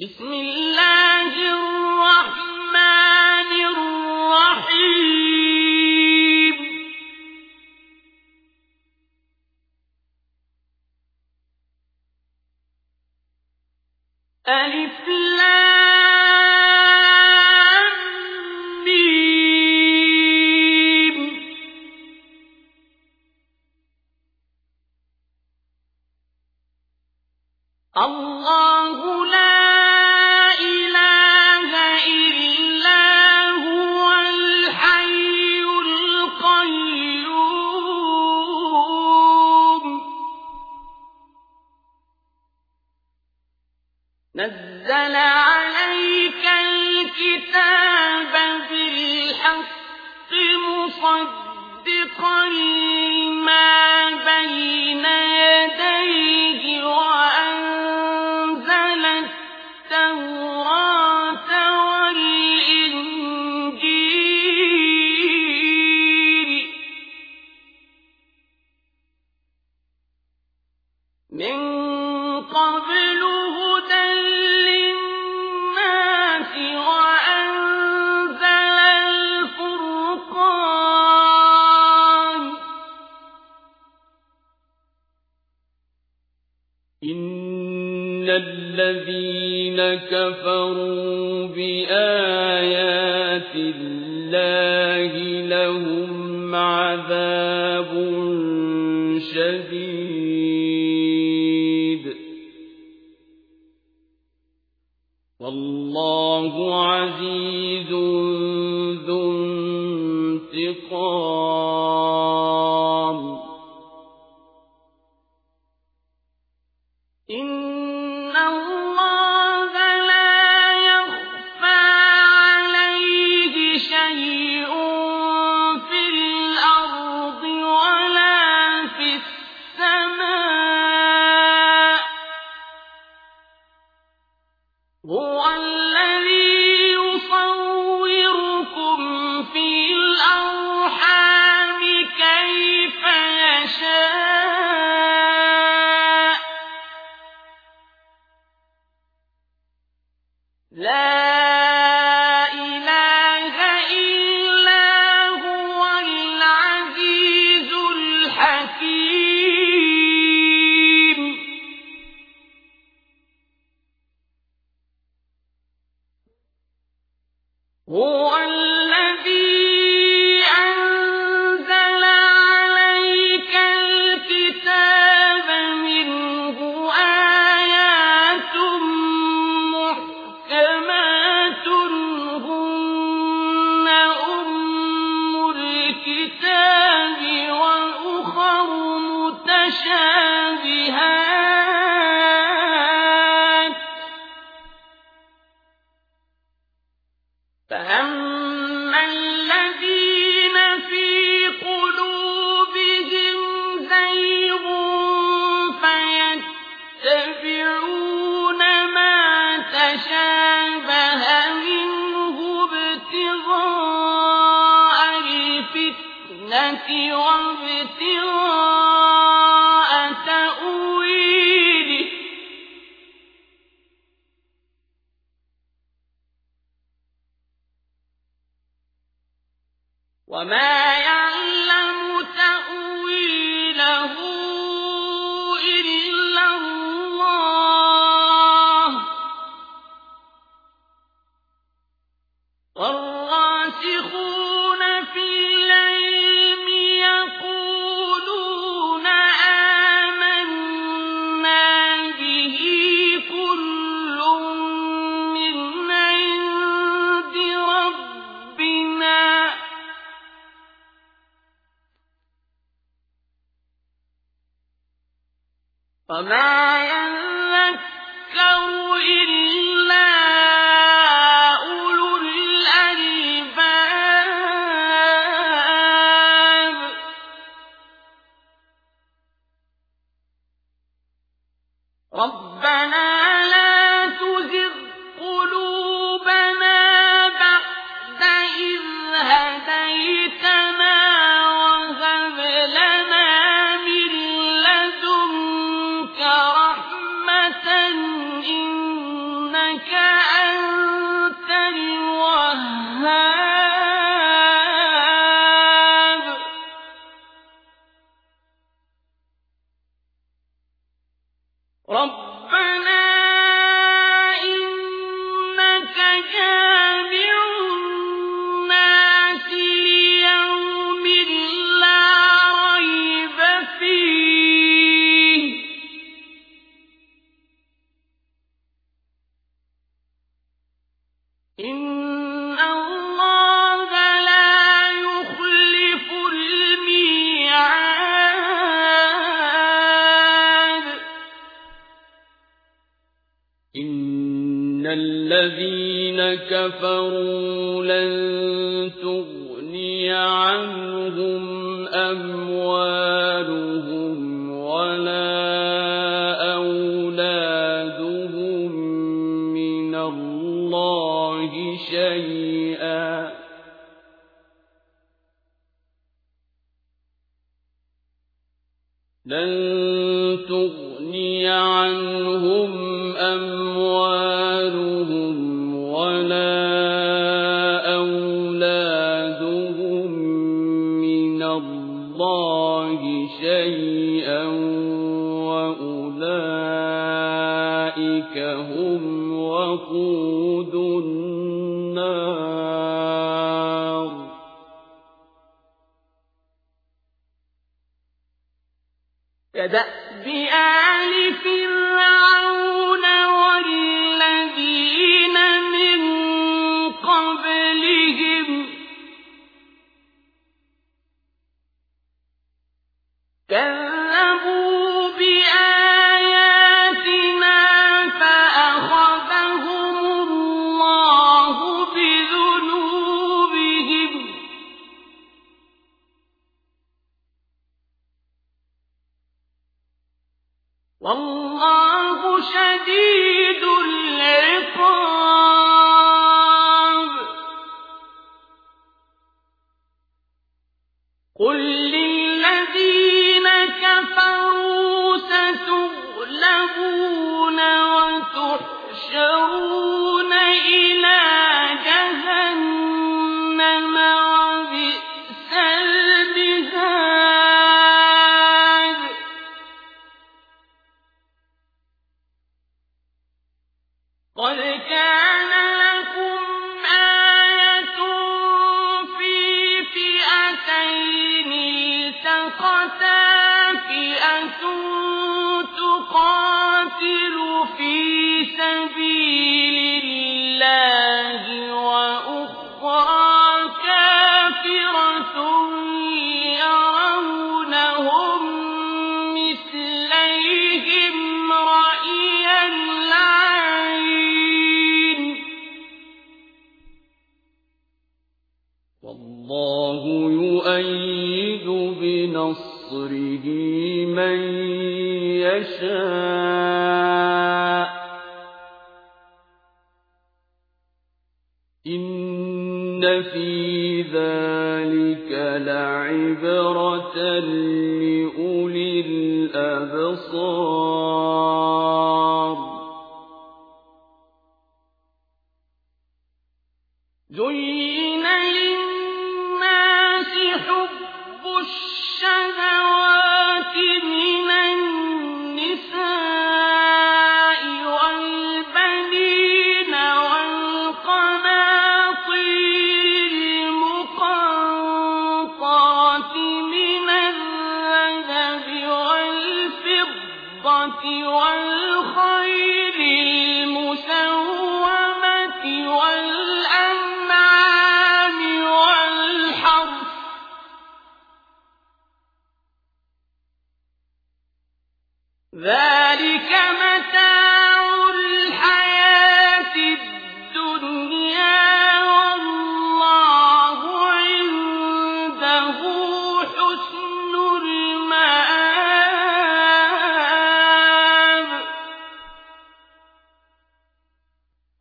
بسم الله الرحمن الرحيم. ألف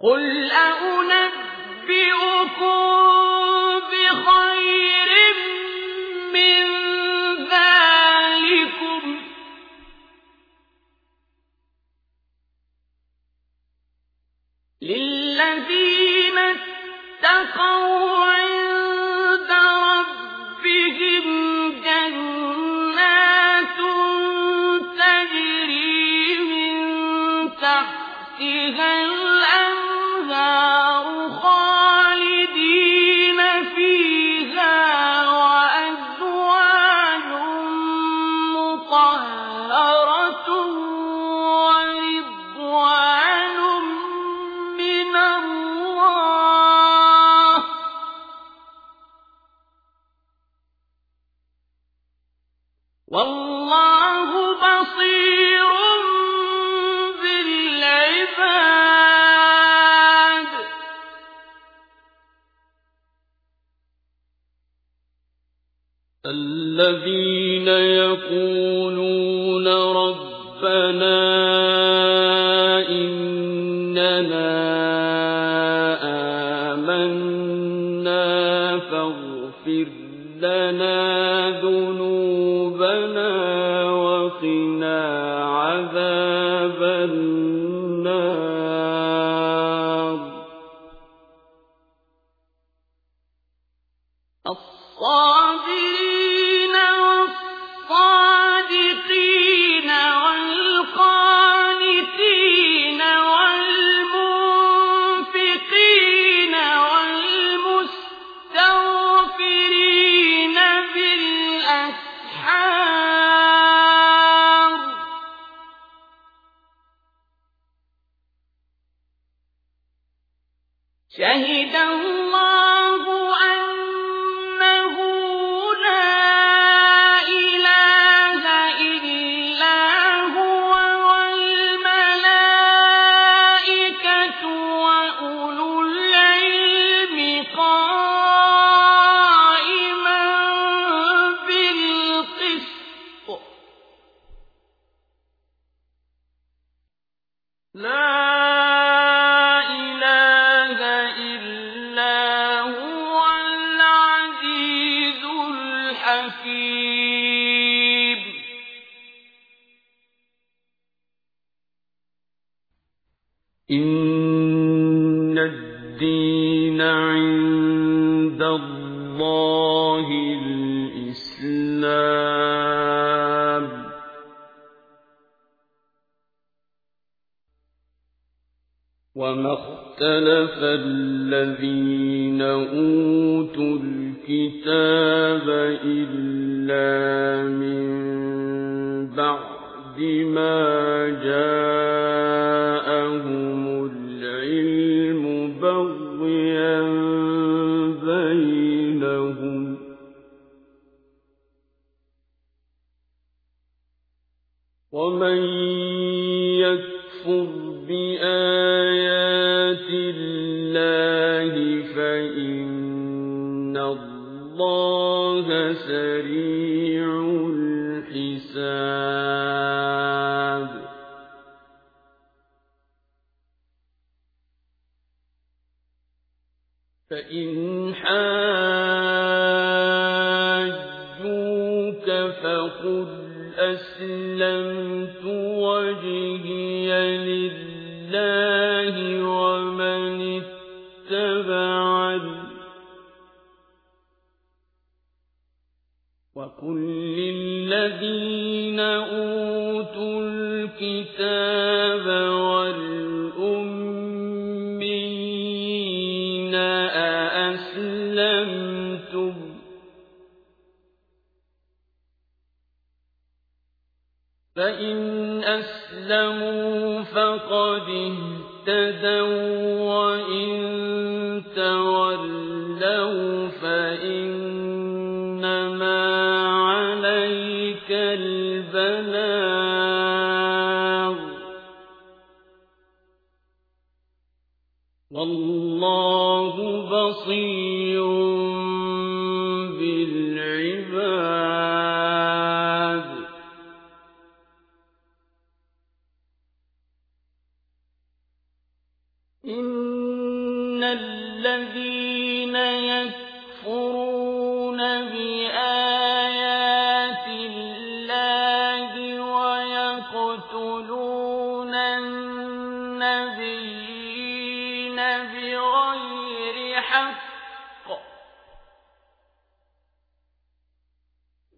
قل أنبئكم الذين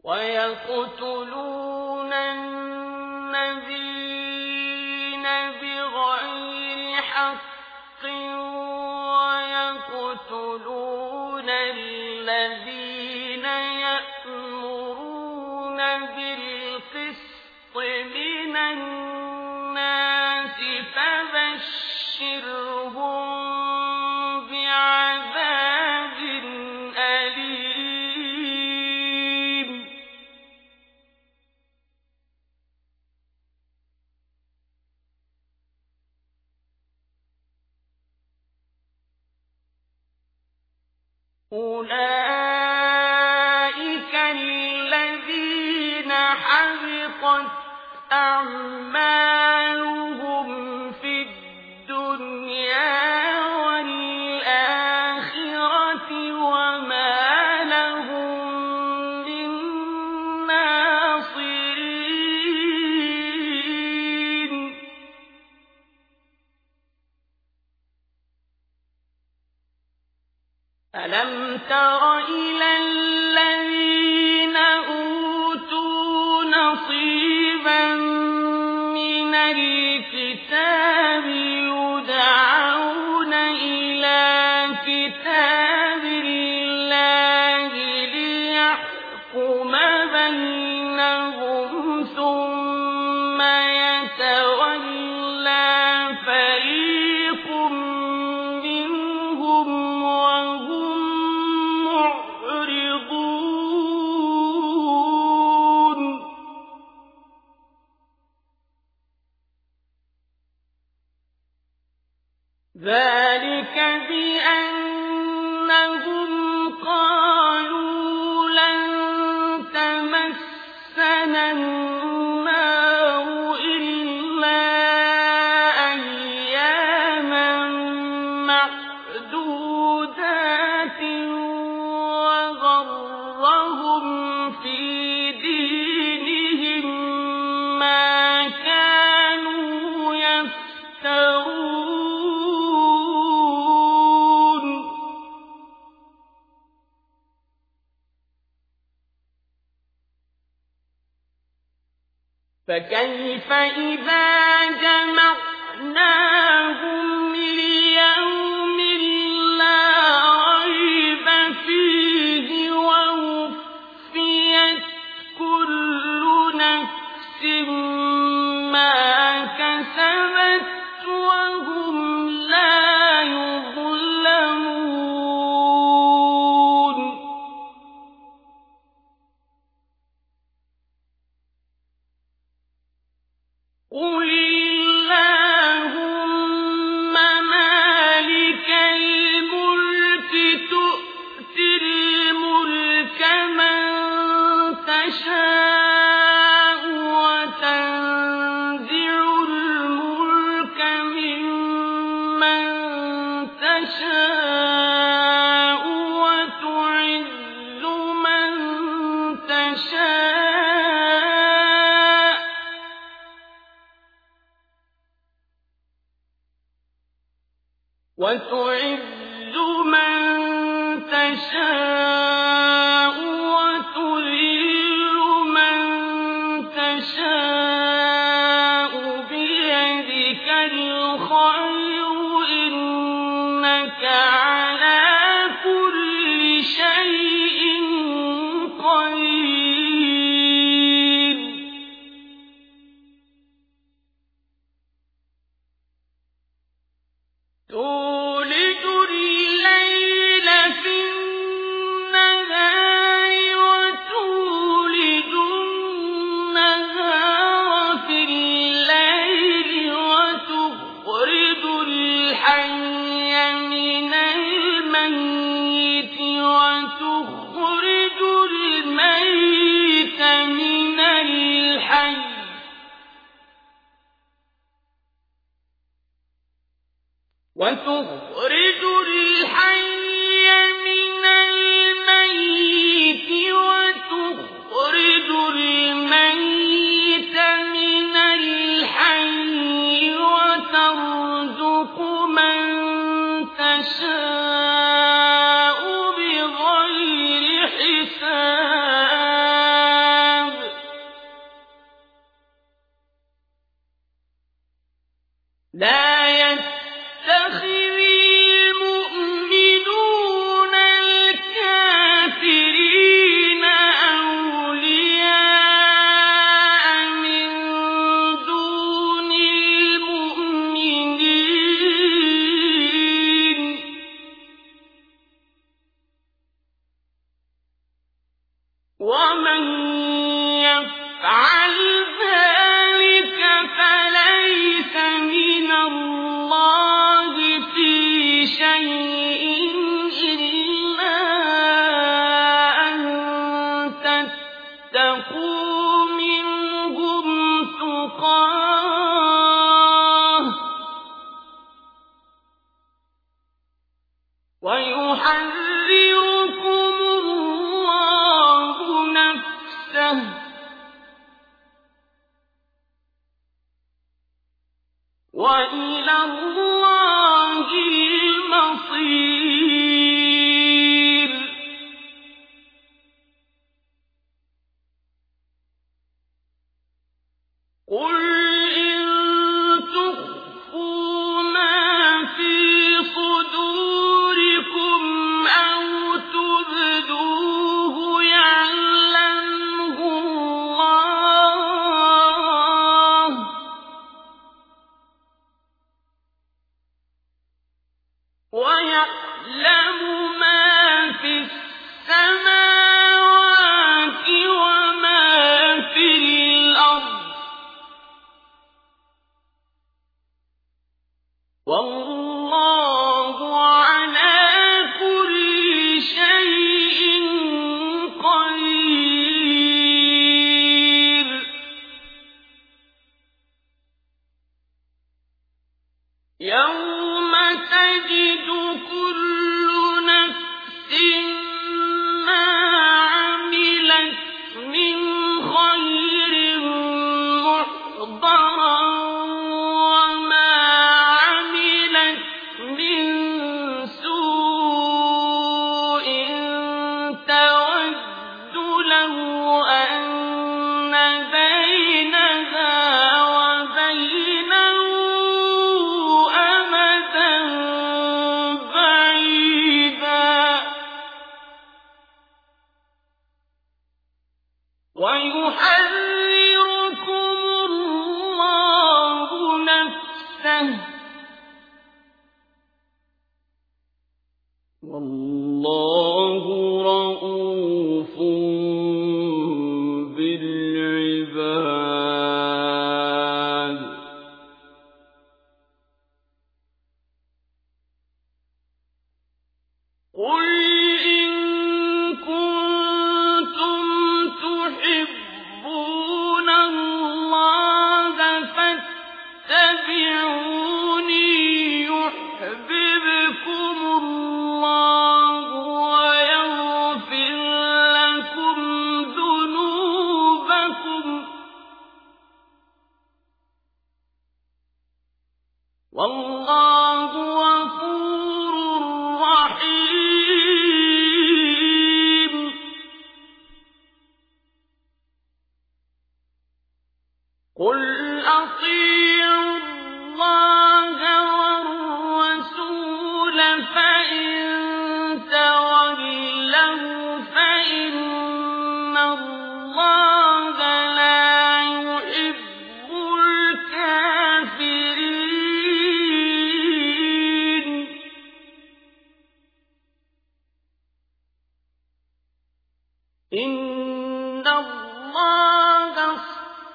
ويقتلون فكيف إذا جمعت الحي وتخرج الميت من الحي.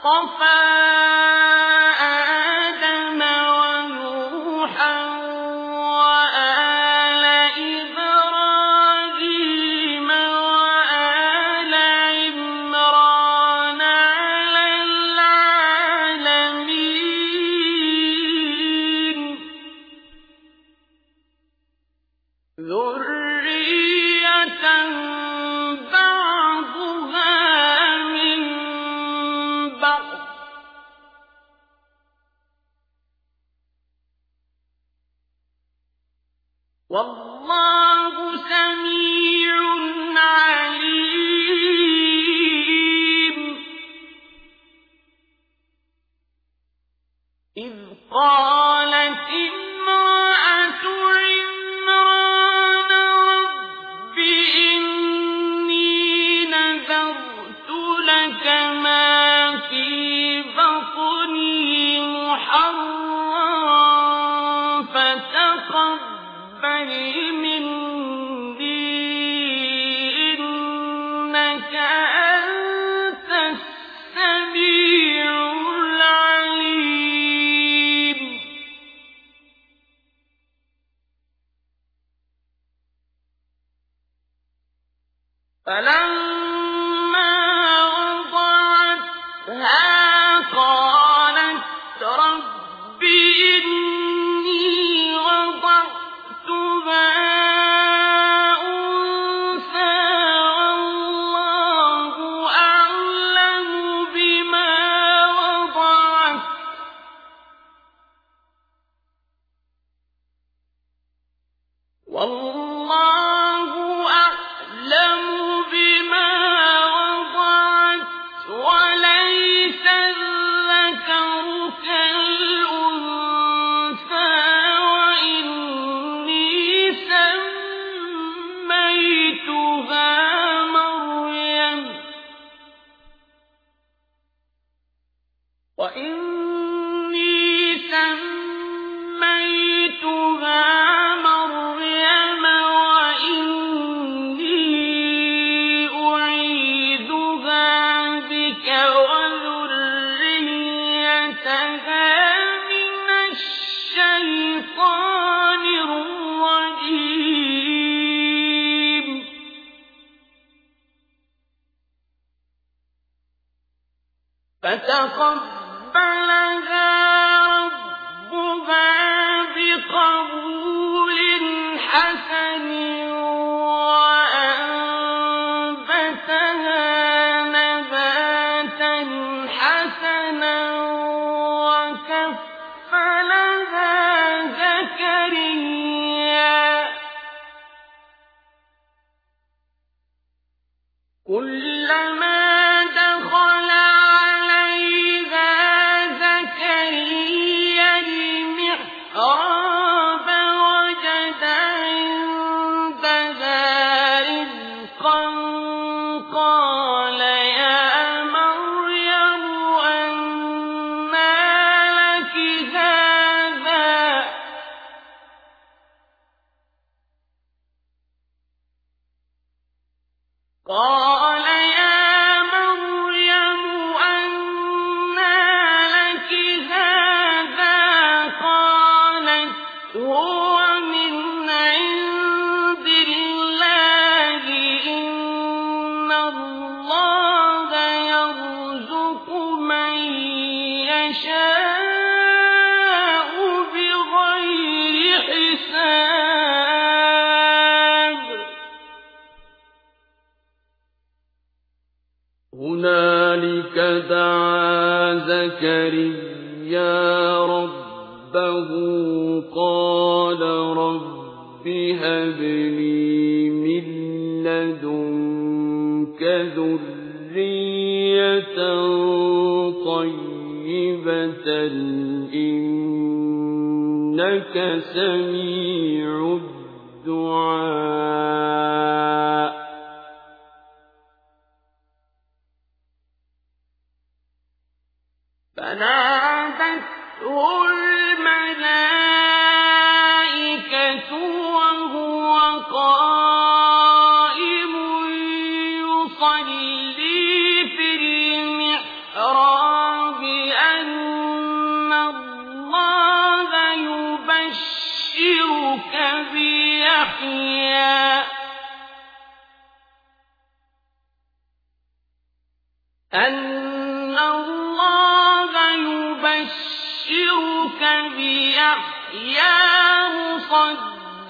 اصْطَفَىٰ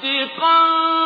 مصدقا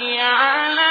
على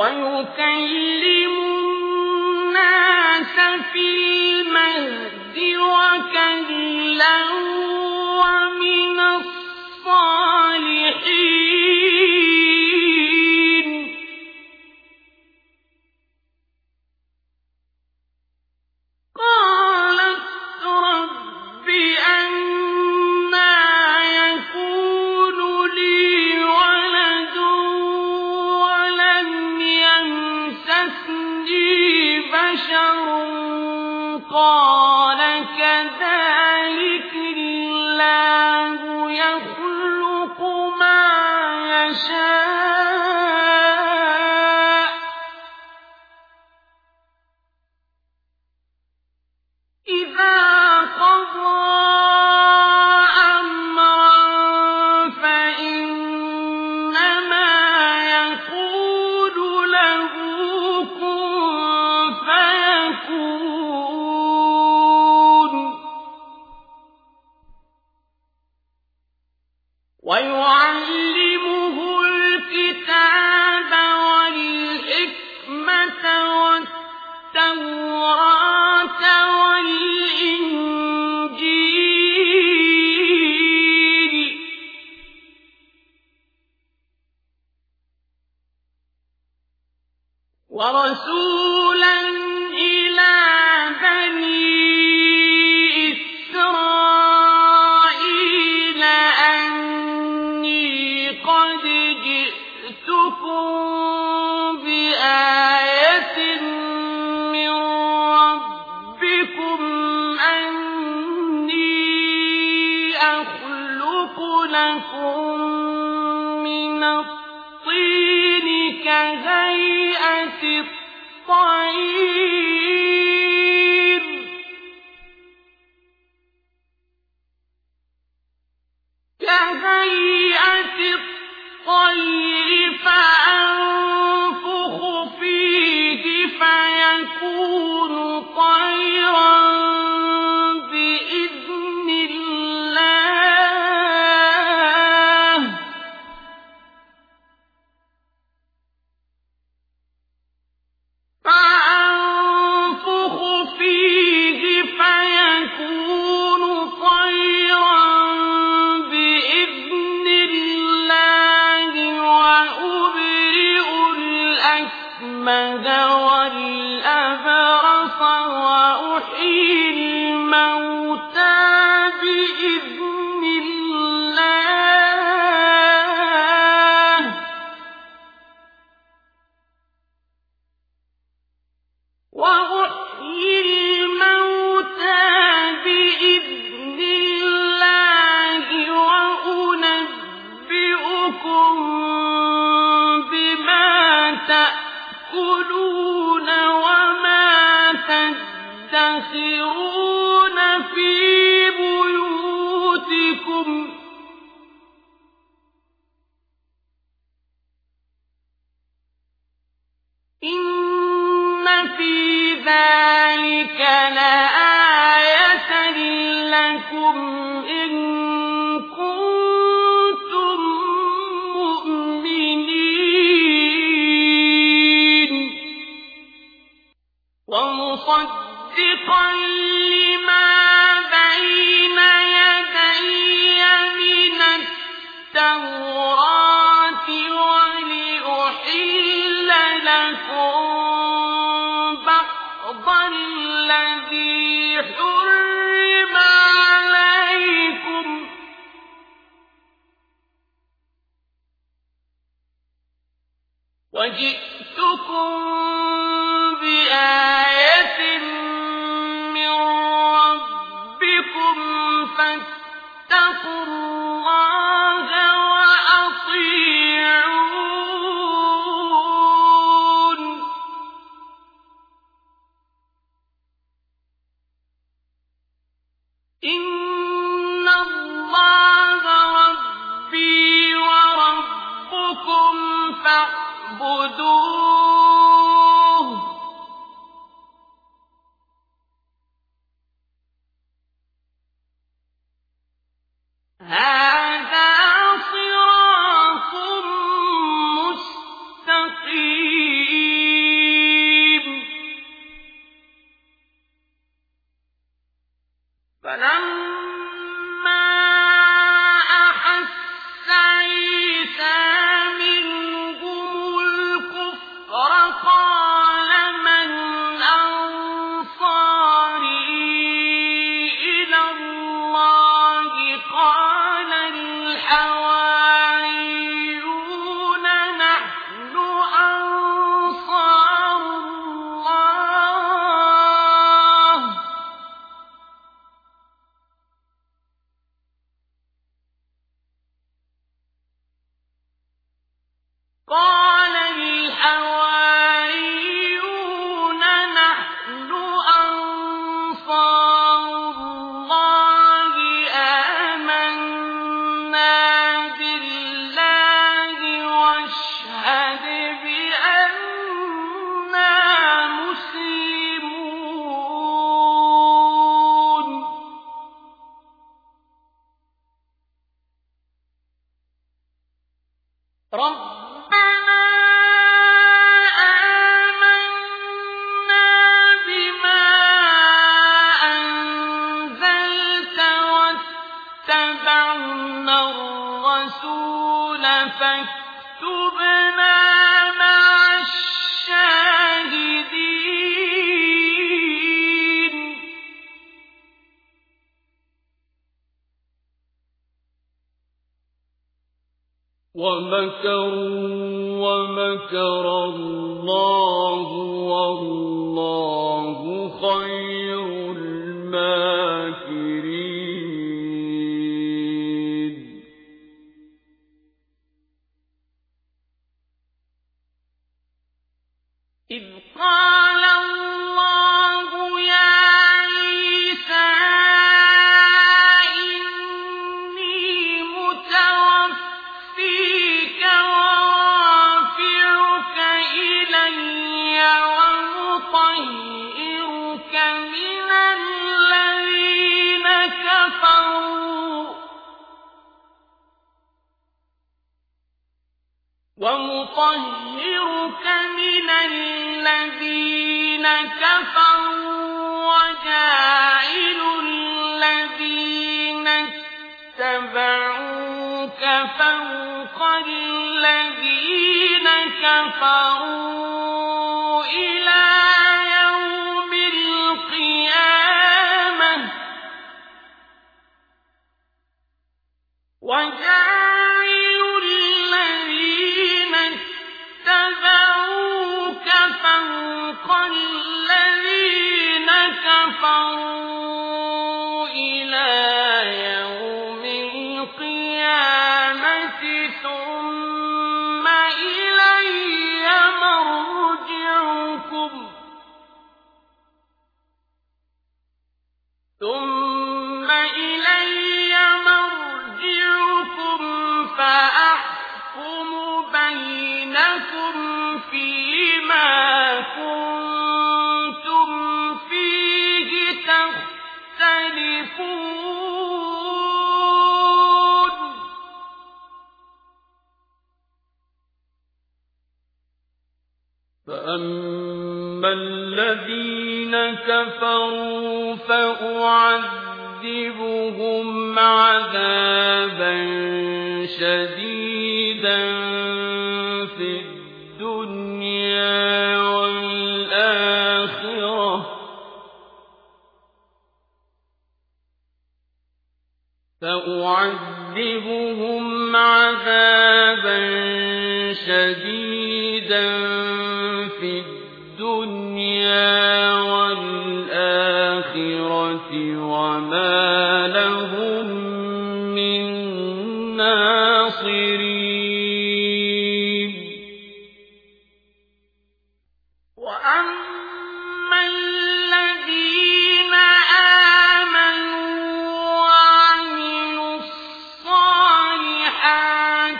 ويعلمه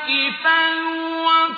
الصالحات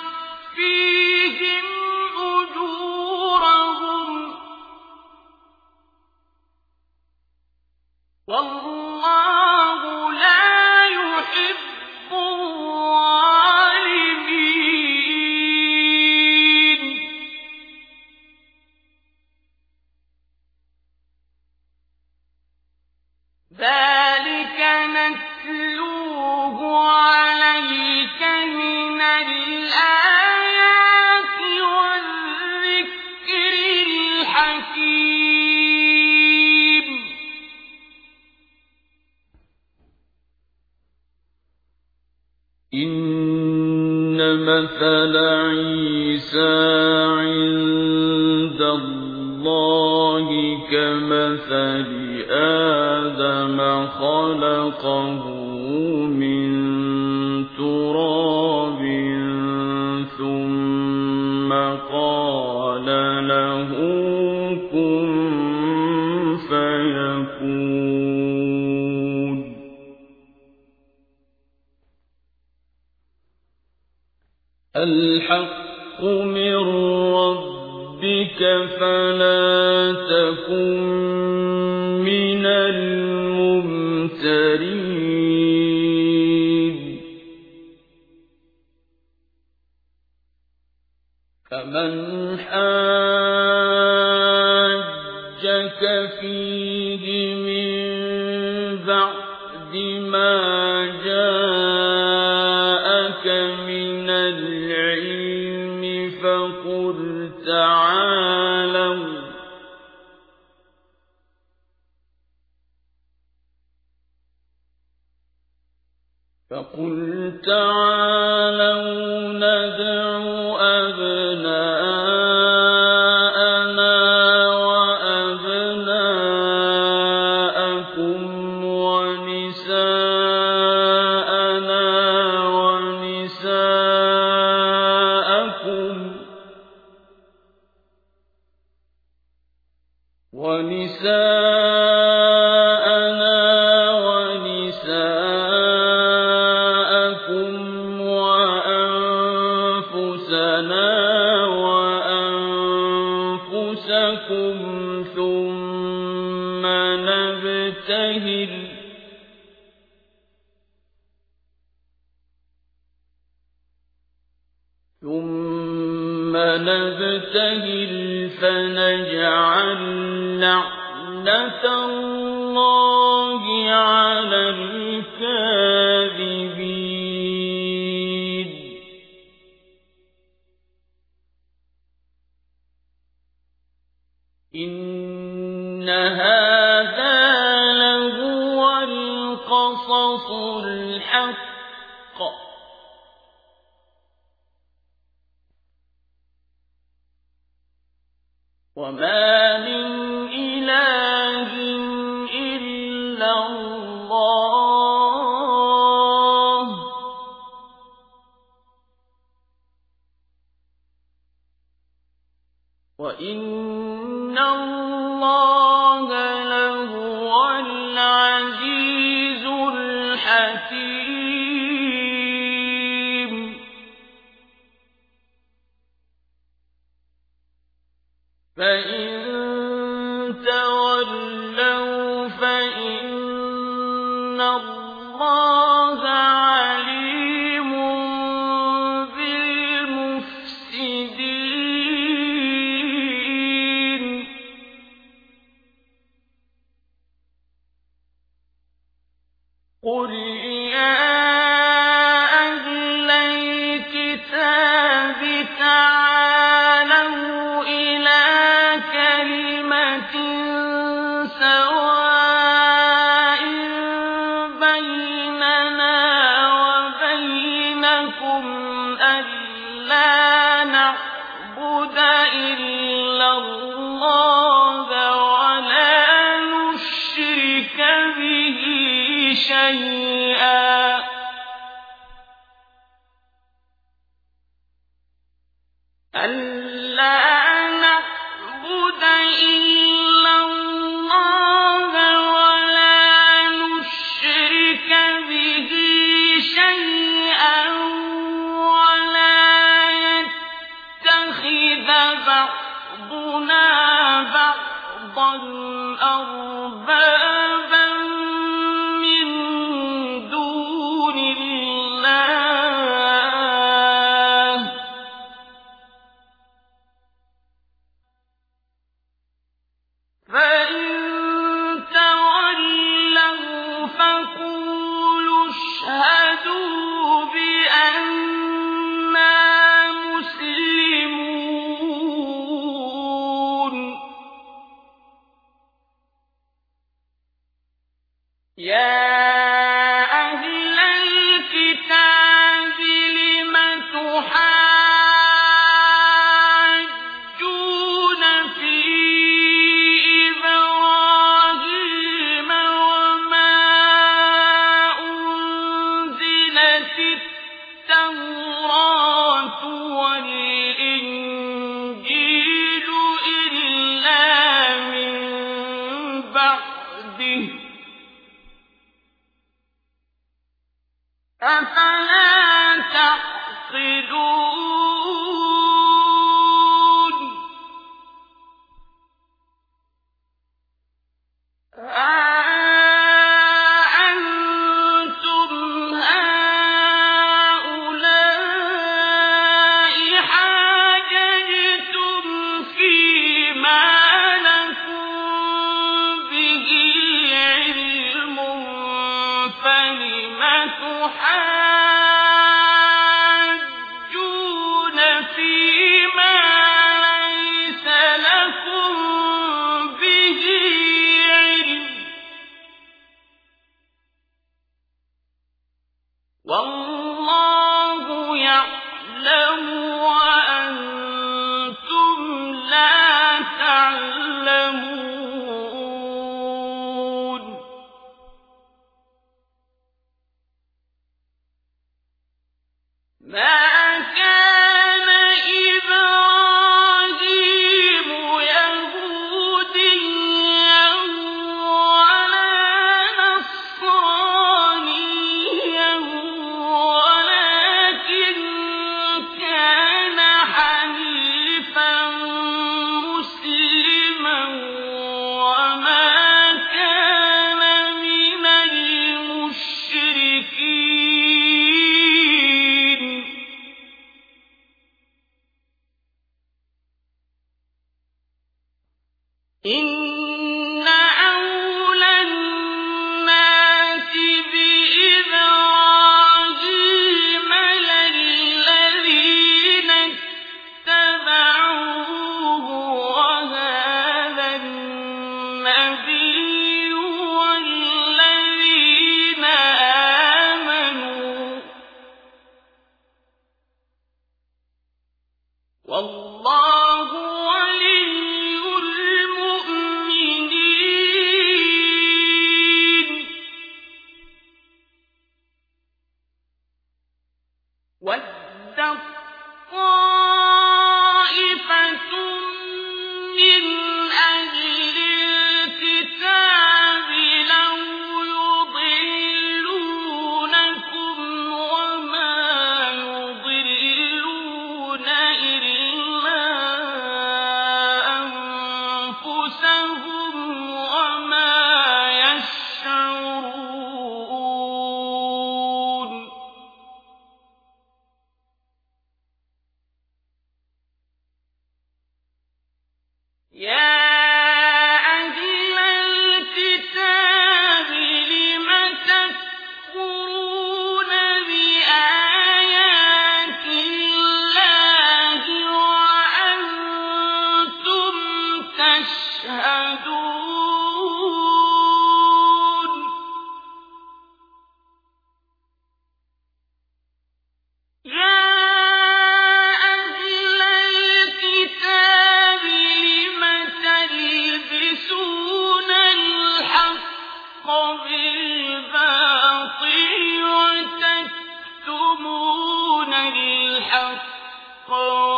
يختص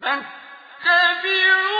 فاتبعوا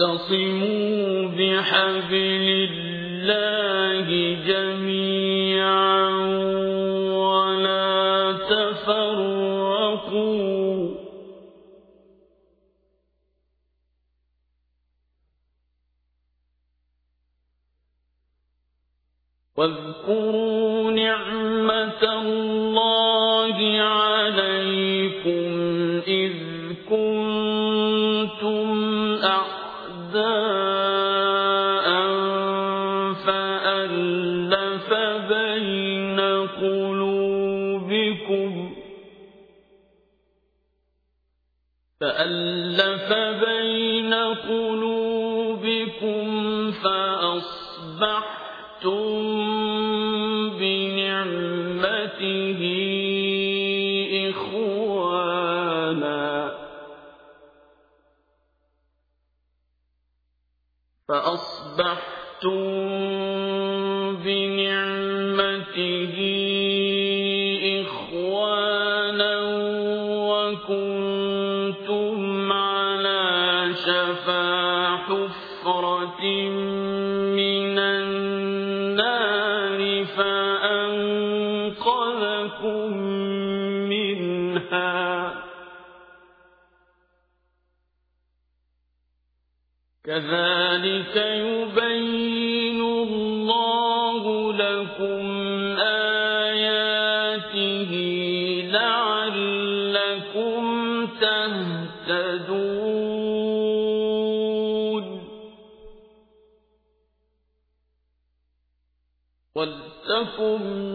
واعتصموا بحبل الله جميعا. كذلك يبين الله لكم آياته لعلكم تهتدون. ولتكن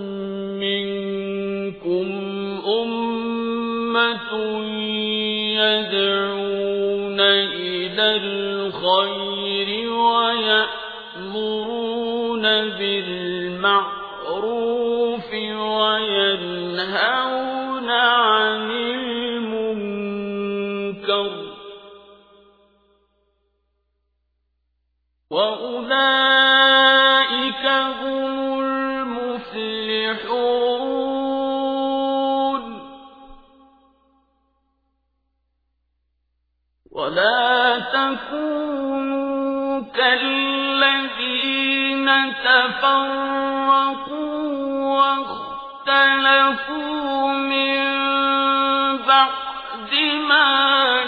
الذين تفرقوا واختلفوا من بعد ما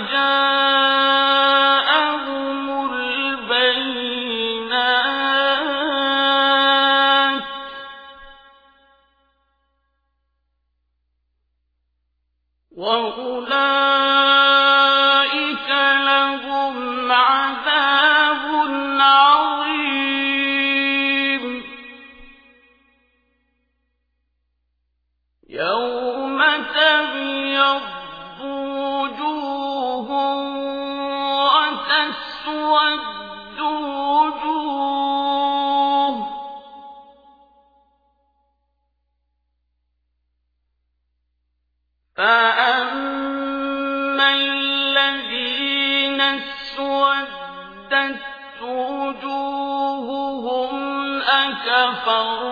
كفروا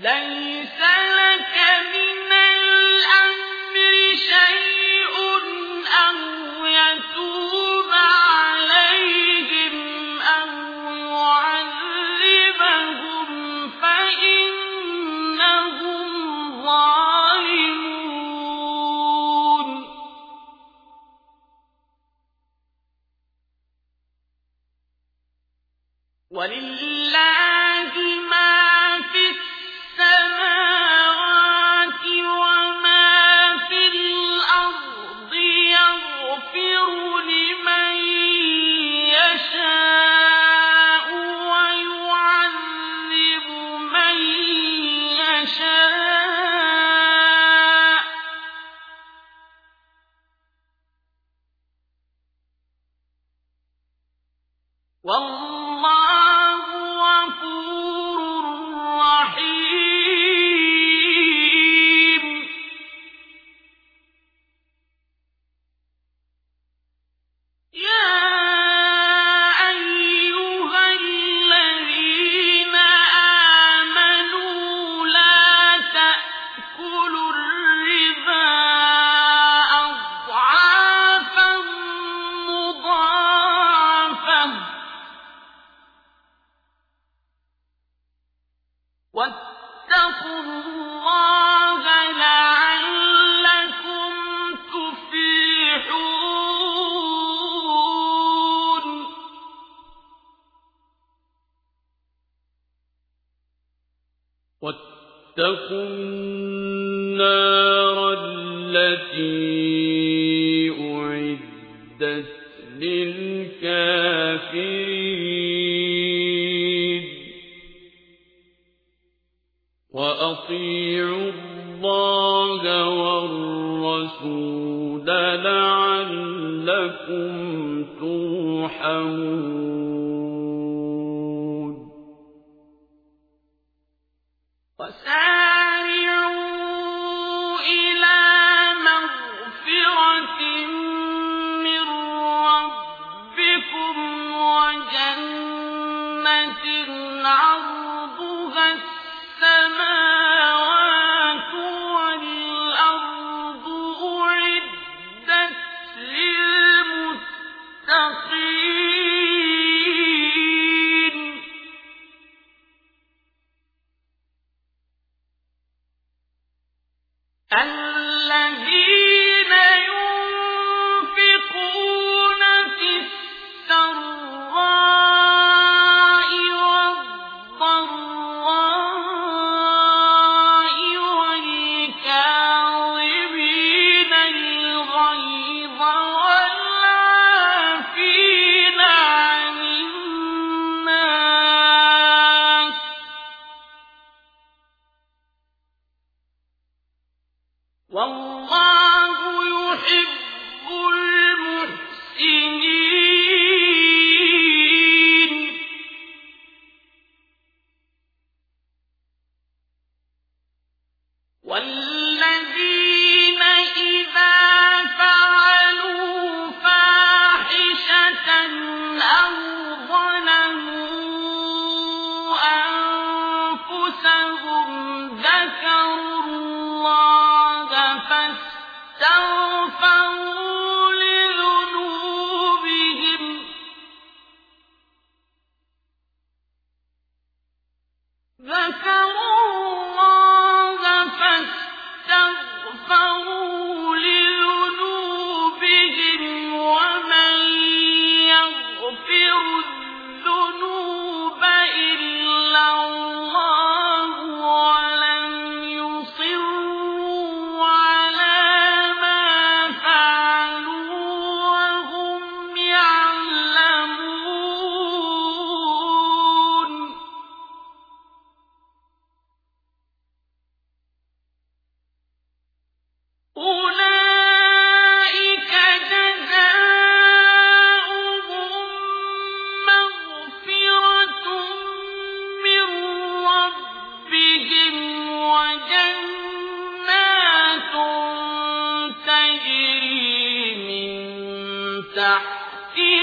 ليس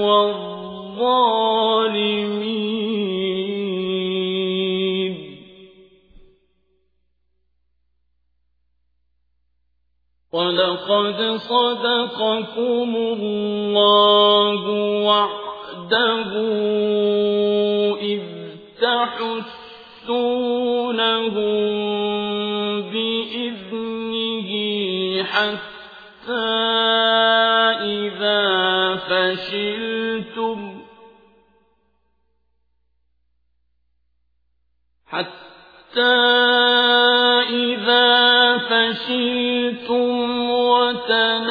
والظالمين. ولقد صدقكم الله وعده إذ تحسونهم شئتم حتى إذا فشلتم وتنازعتم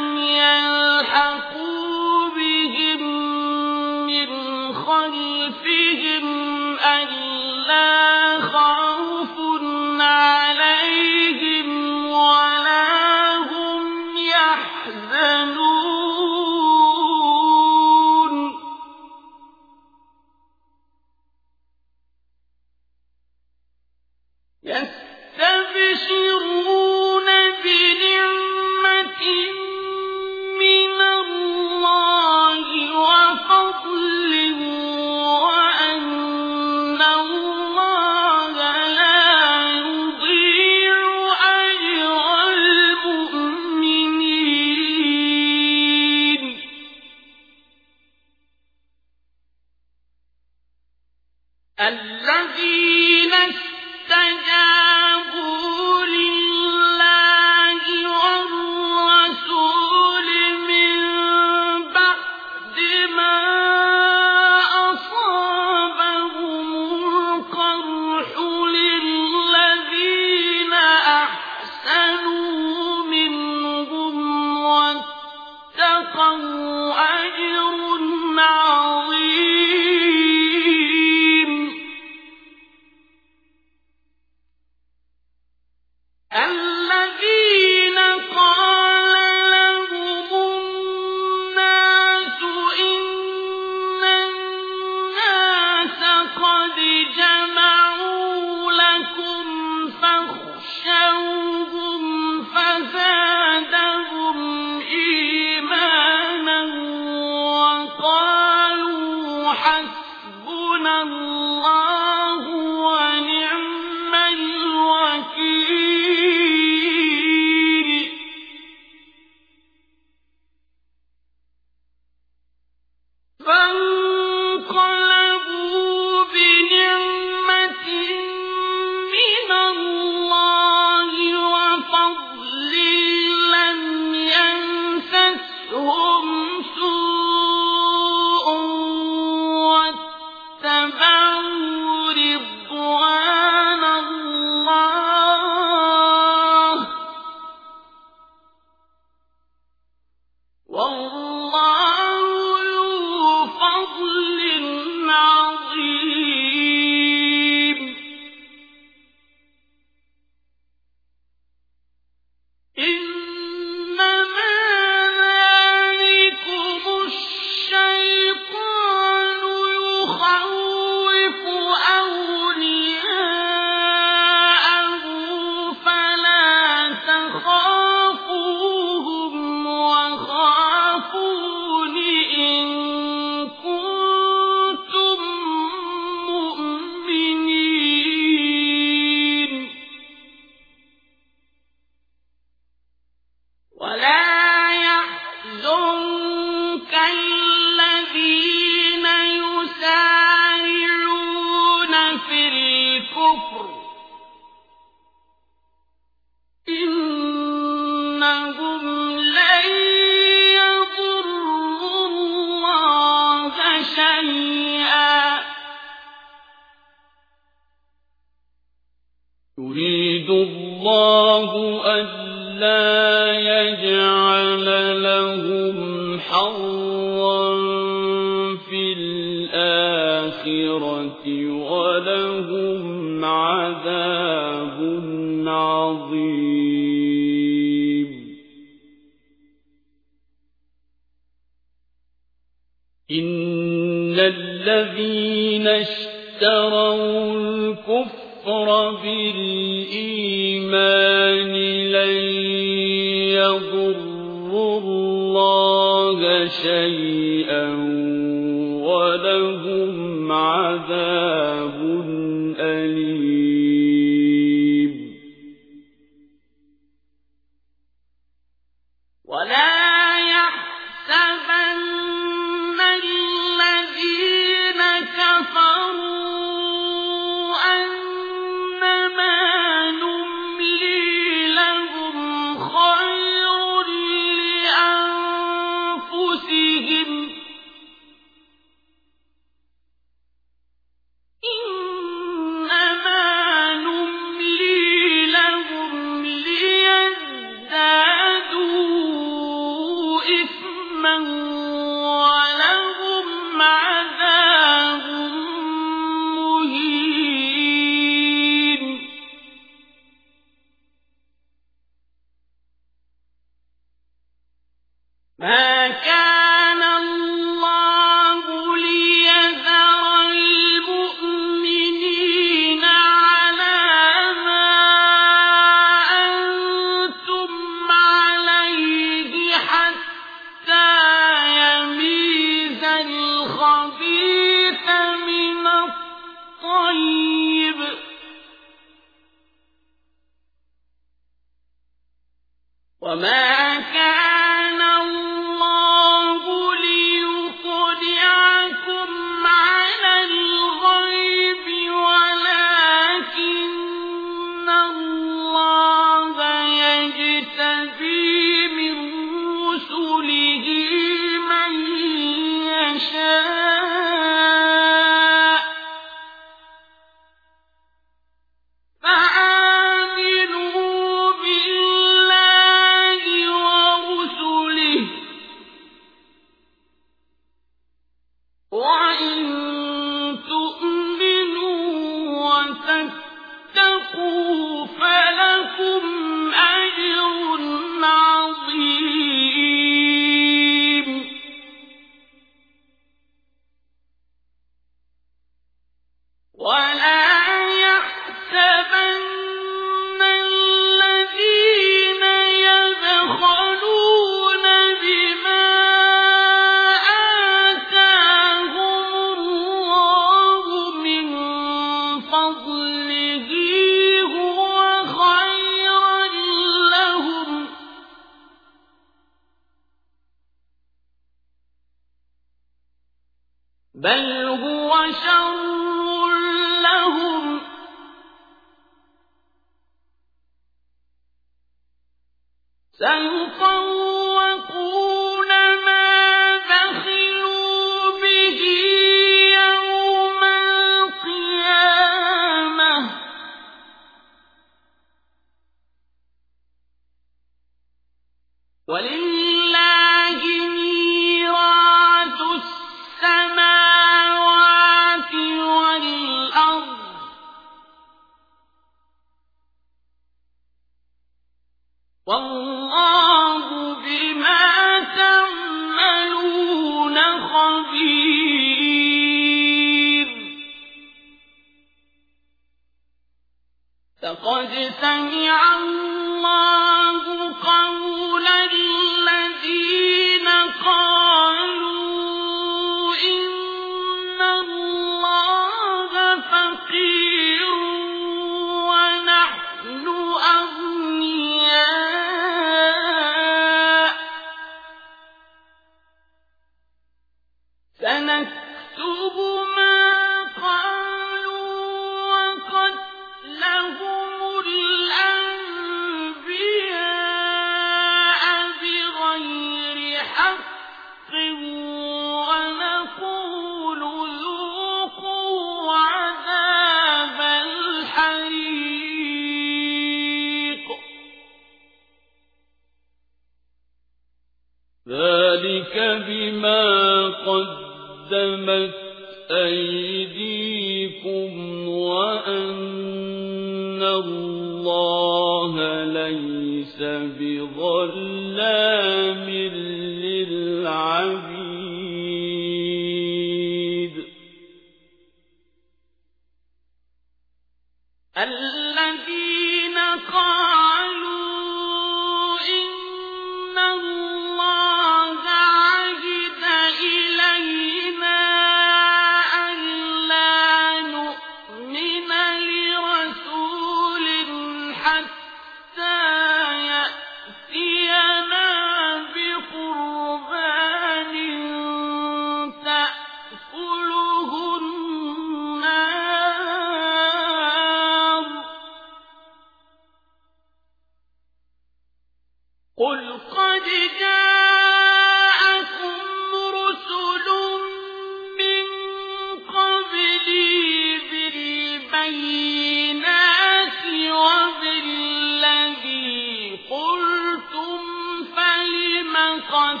فلم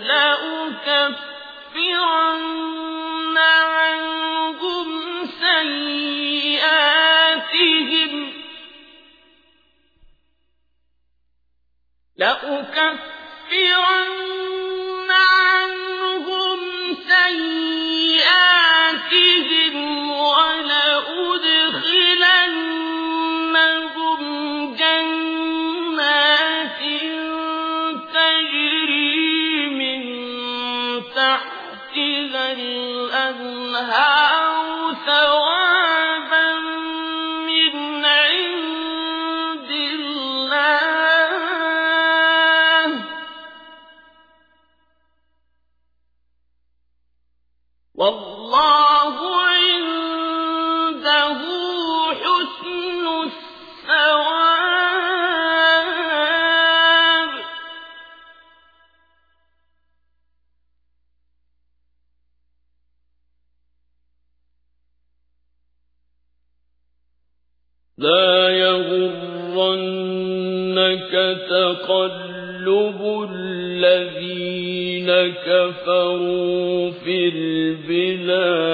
لا لأكفرن عنهم سيئاتهم تقلب الذين كفروا في البلاد.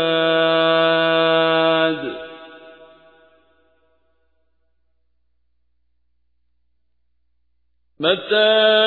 متى